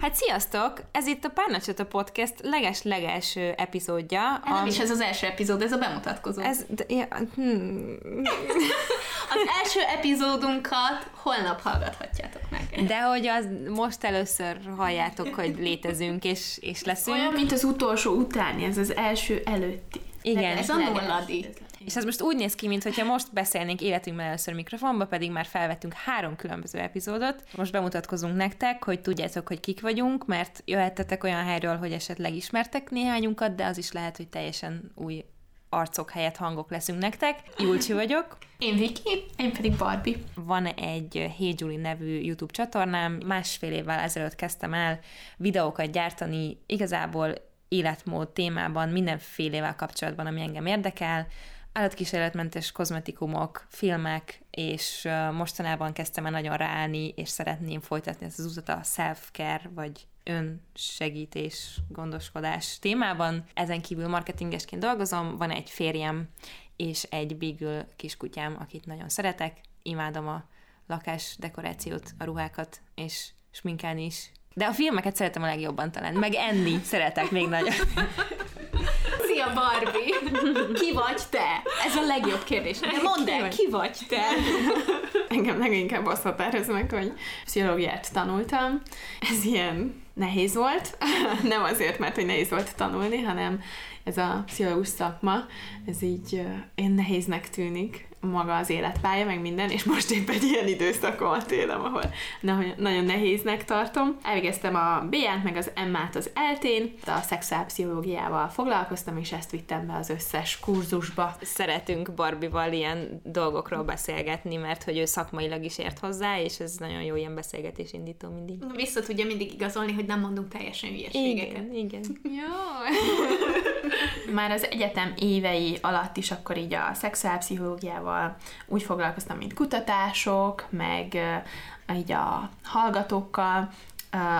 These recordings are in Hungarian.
Hát sziasztok! Ez itt a Párnacsata Podcast leges-legelső epizódja. Hát nem am- is ez az első epizód, ez a bemutatkozó. Ez, de, ja, hmm, Az első epizódunkat holnap hallgathatjátok meg. de hogy az most először halljátok, hogy létezünk és, és leszünk. Olyan, mint az utolsó utáni, ez az első előtti. Igen. Ez a nulladik. És ez most úgy néz ki, mintha most beszélnénk életünkben először mikrofonba, pedig már felvettünk három különböző epizódot. Most bemutatkozunk nektek, hogy tudjátok, hogy kik vagyunk, mert jöhettetek olyan helyről, hogy esetleg ismertek néhányunkat, de az is lehet, hogy teljesen új arcok helyett hangok leszünk nektek. Julcsi vagyok. Én Viki, én pedig Barbie. Van egy Hey Julie nevű YouTube csatornám, másfél évvel ezelőtt kezdtem el videókat gyártani, igazából életmód témában, mindenfélével kapcsolatban, ami engem érdekel, állatkísérletmentes kozmetikumok, filmek, és mostanában kezdtem el nagyon ráállni, és szeretném folytatni ezt az utat a self-care, vagy önsegítés, gondoskodás témában. Ezen kívül marketingesként dolgozom, van egy férjem és egy beagle kiskutyám, akit nagyon szeretek. Imádom a lakás dekorációt, a ruhákat, és sminkálni is. De a filmeket szeretem a legjobban talán, meg enni szeretek még nagyon. Szia Barbie! Ki vagy te? Ez a legjobb kérdés. De mondd el, ki vagy te? Engem leginkább azt határoz meg, hogy pszichológiát tanultam. Ez ilyen nehéz volt. Nem azért, mert hogy nehéz volt tanulni, hanem ez a pszichológus szakma, ez így ilyen nehéznek tűnik maga az életpálya, meg minden, és most épp egy ilyen időszakomat élem, ahol na- nagyon nehéznek tartom. Elvégeztem a B-t, meg az M-át az eltén, a szexuálpszichológiával foglalkoztam, és ezt vittem be az összes kurzusba. Szeretünk Barbival ilyen dolgokról beszélgetni, mert hogy ő szakmailag is ért hozzá, és ez nagyon jó ilyen beszélgetés indító mindig. Vissza tudja mindig igazolni, hogy nem mondunk teljesen hülyeségeket. Igen, igen. Jó. Már az egyetem évei alatt is akkor így a szexuálpszichológiával úgy foglalkoztam, mint kutatások, meg így a hallgatókkal,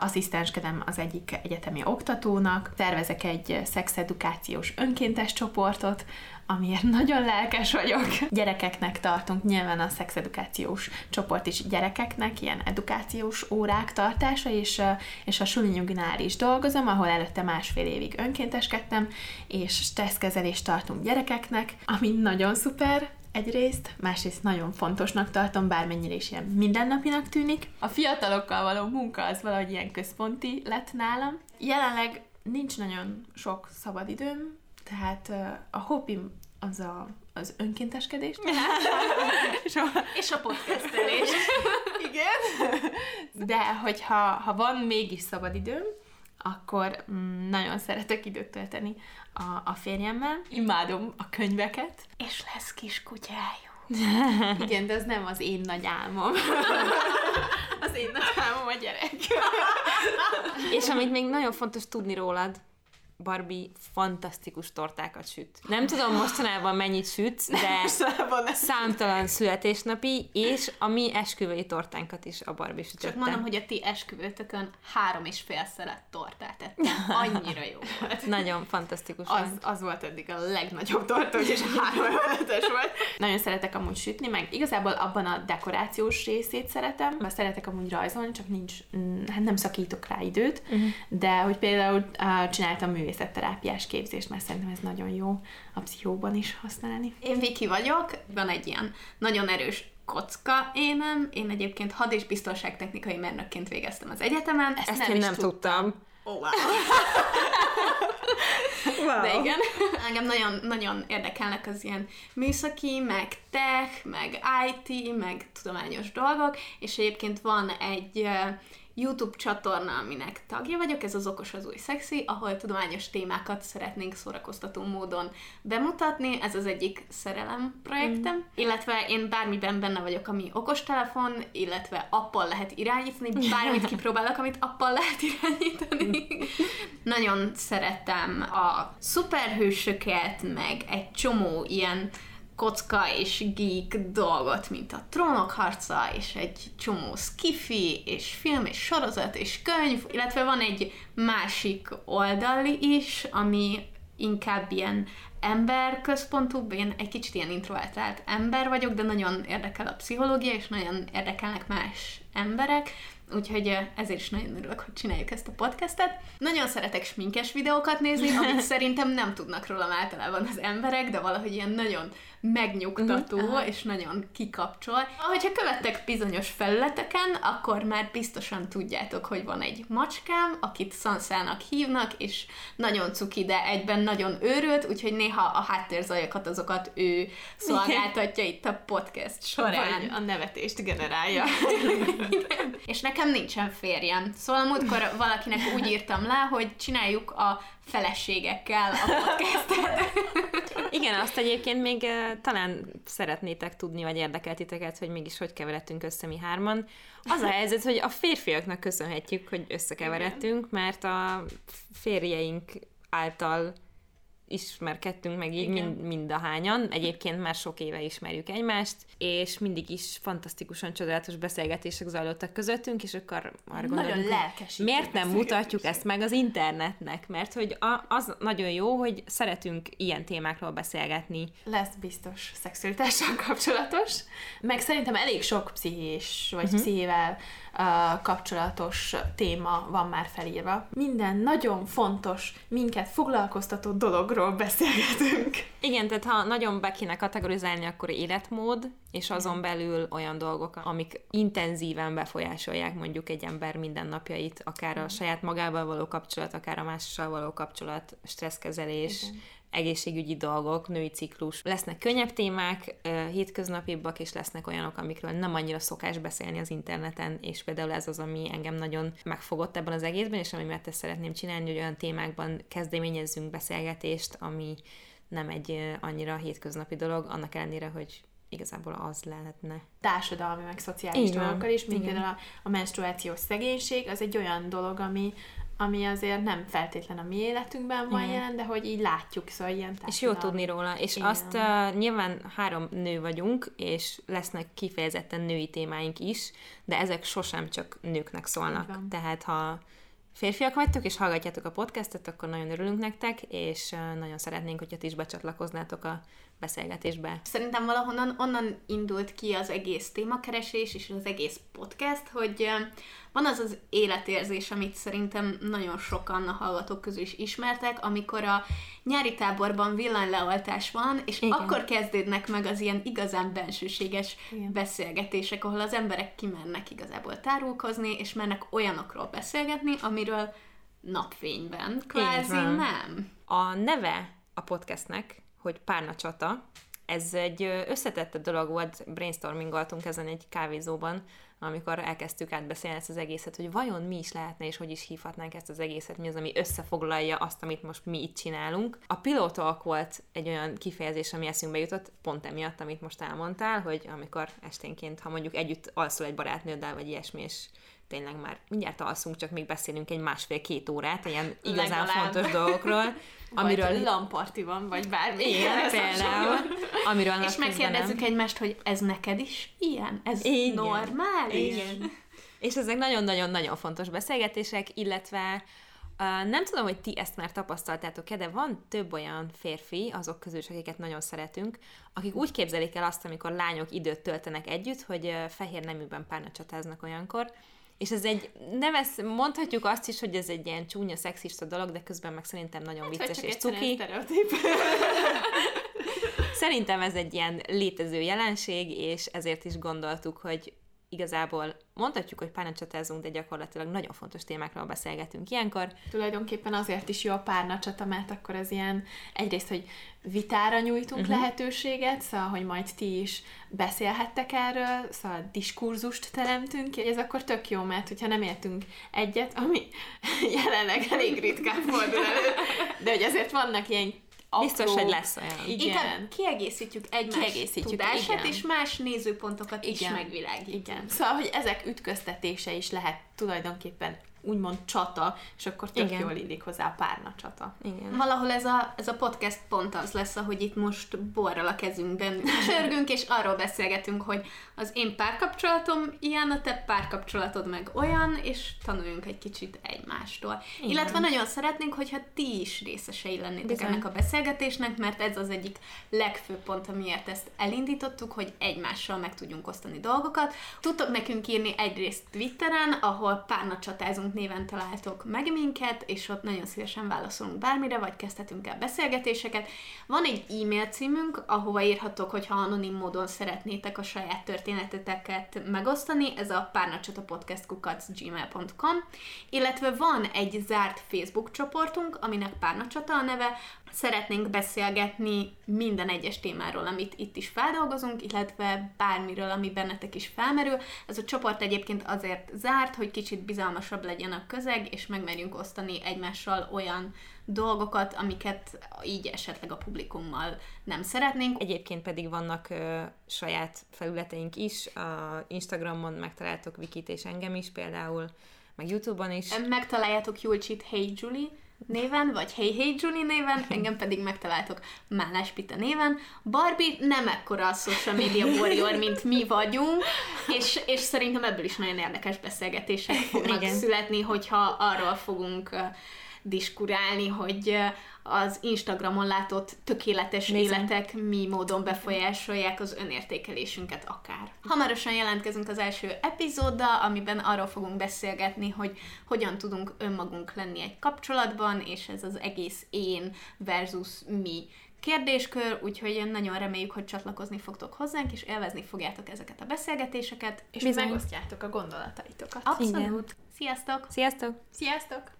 asszisztenskedem az egyik egyetemi oktatónak, tervezek egy szexedukációs önkéntes csoportot, amiért nagyon lelkes vagyok. Gyerekeknek tartunk, nyilván a szexedukációs csoport is gyerekeknek, ilyen edukációs órák tartása, és, és a Suli Nyuginál is dolgozom, ahol előtte másfél évig önkénteskedtem, és stresszkezelést tartunk gyerekeknek, ami nagyon szuper, egyrészt, másrészt nagyon fontosnak tartom, bármennyire is ilyen mindennapinak tűnik. A fiatalokkal való munka az valahogy ilyen központi lett nálam. Jelenleg nincs nagyon sok szabadidőm, tehát a hobbim az a, az önkénteskedés. és a, És a podcastelés. igen. De hogyha ha van mégis szabadidőm, akkor mm, nagyon szeretek időt tölteni a, a férjemmel. Imádom a könyveket. És lesz kis kutyájuk. Igen, de ez nem az én nagy álmom. az én nagy álmom a gyerek. És amit még nagyon fontos tudni rólad, Barbie fantasztikus tortákat süt. Nem tudom mostanában mennyit sütsz, de számtalan születésnapi, és a mi esküvői tortánkat is a Barbie sütötte. Csak mondom, hogy a ti esküvőtökön három és fél szelet tortát ettem. Annyira jó volt. Nagyon fantasztikus az, volt. az volt eddig a legnagyobb torta, és három emeletes volt. Nagyon szeretek amúgy sütni, meg igazából abban a dekorációs részét szeretem, mert szeretek amúgy rajzolni, csak nincs, hát nem szakítok rá időt, uh-huh. de hogy például uh, csináltam művészetterápiás képzést, mert szerintem ez nagyon jó a pszichóban is használni. Én Viki vagyok, van egy ilyen nagyon erős kocka énem. Én egyébként had- és biztonságtechnikai mérnökként végeztem az egyetemen. Ezt, Ezt én is nem tudtam. Oh, wow. Wow. De igen, engem nagyon, nagyon érdekelnek az ilyen műszaki, meg tech, meg IT, meg tudományos dolgok, és egyébként van egy YouTube csatorna, aminek tagja vagyok, ez az Okos az új szexi, ahol tudományos témákat szeretnénk szórakoztató módon bemutatni, ez az egyik szerelem projektem, mm. illetve én bármiben benne vagyok, ami okostelefon, illetve appal lehet irányítani, bármit kipróbálok, amit appal lehet irányítani. Nagyon szeretem a szuperhősöket, meg egy csomó ilyen kocka és geek dolgot, mint a Trónok harca, és egy csomó skifi, és film, és sorozat, és könyv, illetve van egy másik oldali is, ami inkább ilyen emberközpontúbb, én egy kicsit ilyen introvertált ember vagyok, de nagyon érdekel a pszichológia, és nagyon érdekelnek más emberek, úgyhogy ezért is nagyon örülök, hogy csináljuk ezt a podcastet. Nagyon szeretek sminkes videókat nézni, amit szerintem nem tudnak rólam általában az emberek, de valahogy ilyen nagyon megnyugtató, uh-huh. és nagyon kikapcsol. Hogyha követtek bizonyos felületeken, akkor már biztosan tudjátok, hogy van egy macskám, akit Sansának hívnak, és nagyon cuki, de egyben nagyon őrült, úgyhogy néha a háttérzajokat azokat ő szolgáltatja itt a podcast során. Vagy a nevetést generálja. És nekem nincsen férjem. Szóval múltkor valakinek úgy írtam le, hogy csináljuk a feleségekkel a podcastet. Igen, azt egyébként még uh, talán szeretnétek tudni, vagy érdekel titeket, hogy mégis hogy keveredtünk össze mi hárman. Az a helyzet, hogy a férfiaknak köszönhetjük, hogy összekeveredtünk, mert a férjeink által ismerkedtünk meg így mind, mind a hányan. Egyébként már sok éve ismerjük egymást, és mindig is fantasztikusan csodálatos beszélgetések zajlottak közöttünk, és akkor arra gondolunk, miért nem mutatjuk ezt meg az internetnek? Mert hogy a, az nagyon jó, hogy szeretünk ilyen témákról beszélgetni. Lesz biztos szexualitással kapcsolatos, meg szerintem elég sok pszichés, vagy uh-huh. pszichével uh, kapcsolatos téma van már felírva. Minden nagyon fontos, minket foglalkoztató dologról beszélgetünk. Igen, tehát ha nagyon be kéne kategorizálni, akkor életmód, és azon belül olyan dolgok, amik intenzíven befolyásolják mondjuk egy ember mindennapjait, akár a saját magával való kapcsolat, akár a mással való kapcsolat, stresszkezelés, Igen egészségügyi dolgok, női ciklus. Lesznek könnyebb témák, hétköznapibbak, és lesznek olyanok, amikről nem annyira szokás beszélni az interneten, és például ez az, ami engem nagyon megfogott ebben az egészben, és ami miatt ezt szeretném csinálni, hogy olyan témákban kezdeményezzünk beszélgetést, ami nem egy annyira hétköznapi dolog, annak ellenére, hogy igazából az lehetne. Társadalmi, meg szociális dolgokkal is, mint például a, a menstruációs szegénység, az egy olyan dolog, ami, ami azért nem feltétlen a mi életünkben van Igen. jelen, de hogy így látjuk, szóval ilyen És jó tudni róla, és Igen. azt uh, nyilván három nő vagyunk, és lesznek kifejezetten női témáink is, de ezek sosem csak nőknek szólnak. Tehát ha férfiak vagytok, és hallgatjátok a podcastet, akkor nagyon örülünk nektek, és nagyon szeretnénk, hogyha ti is becsatlakoznátok a beszélgetésbe. Szerintem valahonnan onnan indult ki az egész témakeresés és az egész podcast, hogy van az az életérzés, amit szerintem nagyon sokan a hallgatók közül is ismertek, amikor a nyári táborban villanyleoltás van, és Igen. akkor kezdődnek meg az ilyen igazán bensőséges Igen. beszélgetések, ahol az emberek kimennek igazából tárulkozni, és mennek olyanokról beszélgetni, amiről napfényben kvázi nem. A neve a podcastnek hogy párna csata. Ez egy összetett dolog volt, brainstormingoltunk ezen egy kávézóban, amikor elkezdtük átbeszélni ezt az egészet, hogy vajon mi is lehetne, és hogy is hívhatnánk ezt az egészet, mi az, ami összefoglalja azt, amit most mi itt csinálunk. A pilótalk volt egy olyan kifejezés, ami eszünkbe jutott, pont emiatt, amit most elmondtál, hogy amikor esténként, ha mondjuk együtt alszol egy barátnőddel, vagy ilyesmi, és tényleg már mindjárt alszunk, csak még beszélünk egy másfél-két órát, ilyen igazán Legalább. fontos dolgokról. Amiről... Vagy lamparti van, vagy bármi. Igen, például. Amiről és megkérdezzük egymást, hogy ez neked is ilyen? Ez Igen. normális? Igen. És ezek nagyon-nagyon-nagyon fontos beszélgetések, illetve Uh, nem tudom, hogy ti ezt már tapasztaltátok-e, de van több olyan férfi, azok közül akiket nagyon szeretünk, akik úgy képzelik el azt, amikor lányok időt töltenek együtt, hogy uh, fehér neműben párna csatáznak olyankor, és ez egy, nem ezt, mondhatjuk azt is, hogy ez egy ilyen csúnya, szexista dolog, de közben meg szerintem nagyon hát, vicces és cuki. szerintem ez egy ilyen létező jelenség, és ezért is gondoltuk, hogy igazából mondhatjuk, hogy párnacsatázunk, de gyakorlatilag nagyon fontos témákról beszélgetünk ilyenkor. Tulajdonképpen azért is jó a párnacsata, mert akkor ez ilyen egyrészt, hogy vitára nyújtunk uh-huh. lehetőséget, szóval, hogy majd ti is beszélhettek erről, szóval diskurzust teremtünk, ez akkor tök jó, mert hogyha nem értünk egyet, ami jelenleg elég ritkán fordul elő, de hogy azért vannak ilyen apró... Biztos, hogy lesz olyan. Igen. Inkább kiegészítjük egymás kiegészítjük, tudását, igen. és más nézőpontokat igen. is megvilágítjuk. Igen. Szóval, hogy ezek ütköztetése is lehet tulajdonképpen úgymond csata, és akkor tök Igen. jól illik hozzá a párna csata. Igen. Valahol ez a, ez a podcast pont az lesz, ahogy itt most borral a kezünkben sörgünk, és arról beszélgetünk, hogy az én párkapcsolatom ilyen, a te párkapcsolatod meg olyan, és tanuljunk egy kicsit egymástól. Igen. Illetve nagyon szeretnénk, hogyha ti is részesei lennétek Bizony. ennek a beszélgetésnek, mert ez az egyik legfőbb pont, amiért ezt elindítottuk, hogy egymással meg tudjunk osztani dolgokat. Tudtok nekünk írni egyrészt Twitteren, ahol párna csatázunk néven találtok meg minket, és ott nagyon szívesen válaszolunk bármire, vagy kezdhetünk el beszélgetéseket. Van egy e-mail címünk, ahova írhatok, hogyha anonim módon szeretnétek a saját történeteteket megosztani, ez a párnacsatapodcast.gmail.com illetve van egy zárt Facebook csoportunk, aminek Párnacsata a neve, szeretnénk beszélgetni minden egyes témáról, amit itt is feldolgozunk, illetve bármiről, ami bennetek is felmerül. Ez a csoport egyébként azért zárt, hogy kicsit bizalmasabb legyen a közeg, és megmerjünk osztani egymással olyan dolgokat, amiket így esetleg a publikummal nem szeretnénk. Egyébként pedig vannak ö, saját felületeink is, a Instagramon megtaláltok Vikit és engem is például, meg Youtube-on is. Megtaláljátok Julcsit Hey Julie néven, vagy Hey Hey Julie néven, engem pedig megtaláltok Málás Pita néven. Barbie nem ekkora a social media warrior, mint mi vagyunk, és, és szerintem ebből is nagyon érdekes beszélgetések fognak Igen. születni, hogyha arról fogunk diskurálni, hogy az Instagramon látott tökéletes Bizony. életek mi módon befolyásolják az önértékelésünket akár. Hamarosan jelentkezünk az első epizóddal, amiben arról fogunk beszélgetni, hogy hogyan tudunk önmagunk lenni egy kapcsolatban, és ez az egész én versus mi kérdéskör, úgyhogy nagyon reméljük, hogy csatlakozni fogtok hozzánk, és élvezni fogjátok ezeket a beszélgetéseket. És Bizony. megosztjátok a gondolataitokat. Abszolút. Sziasztok! Sziasztok! Sziasztok!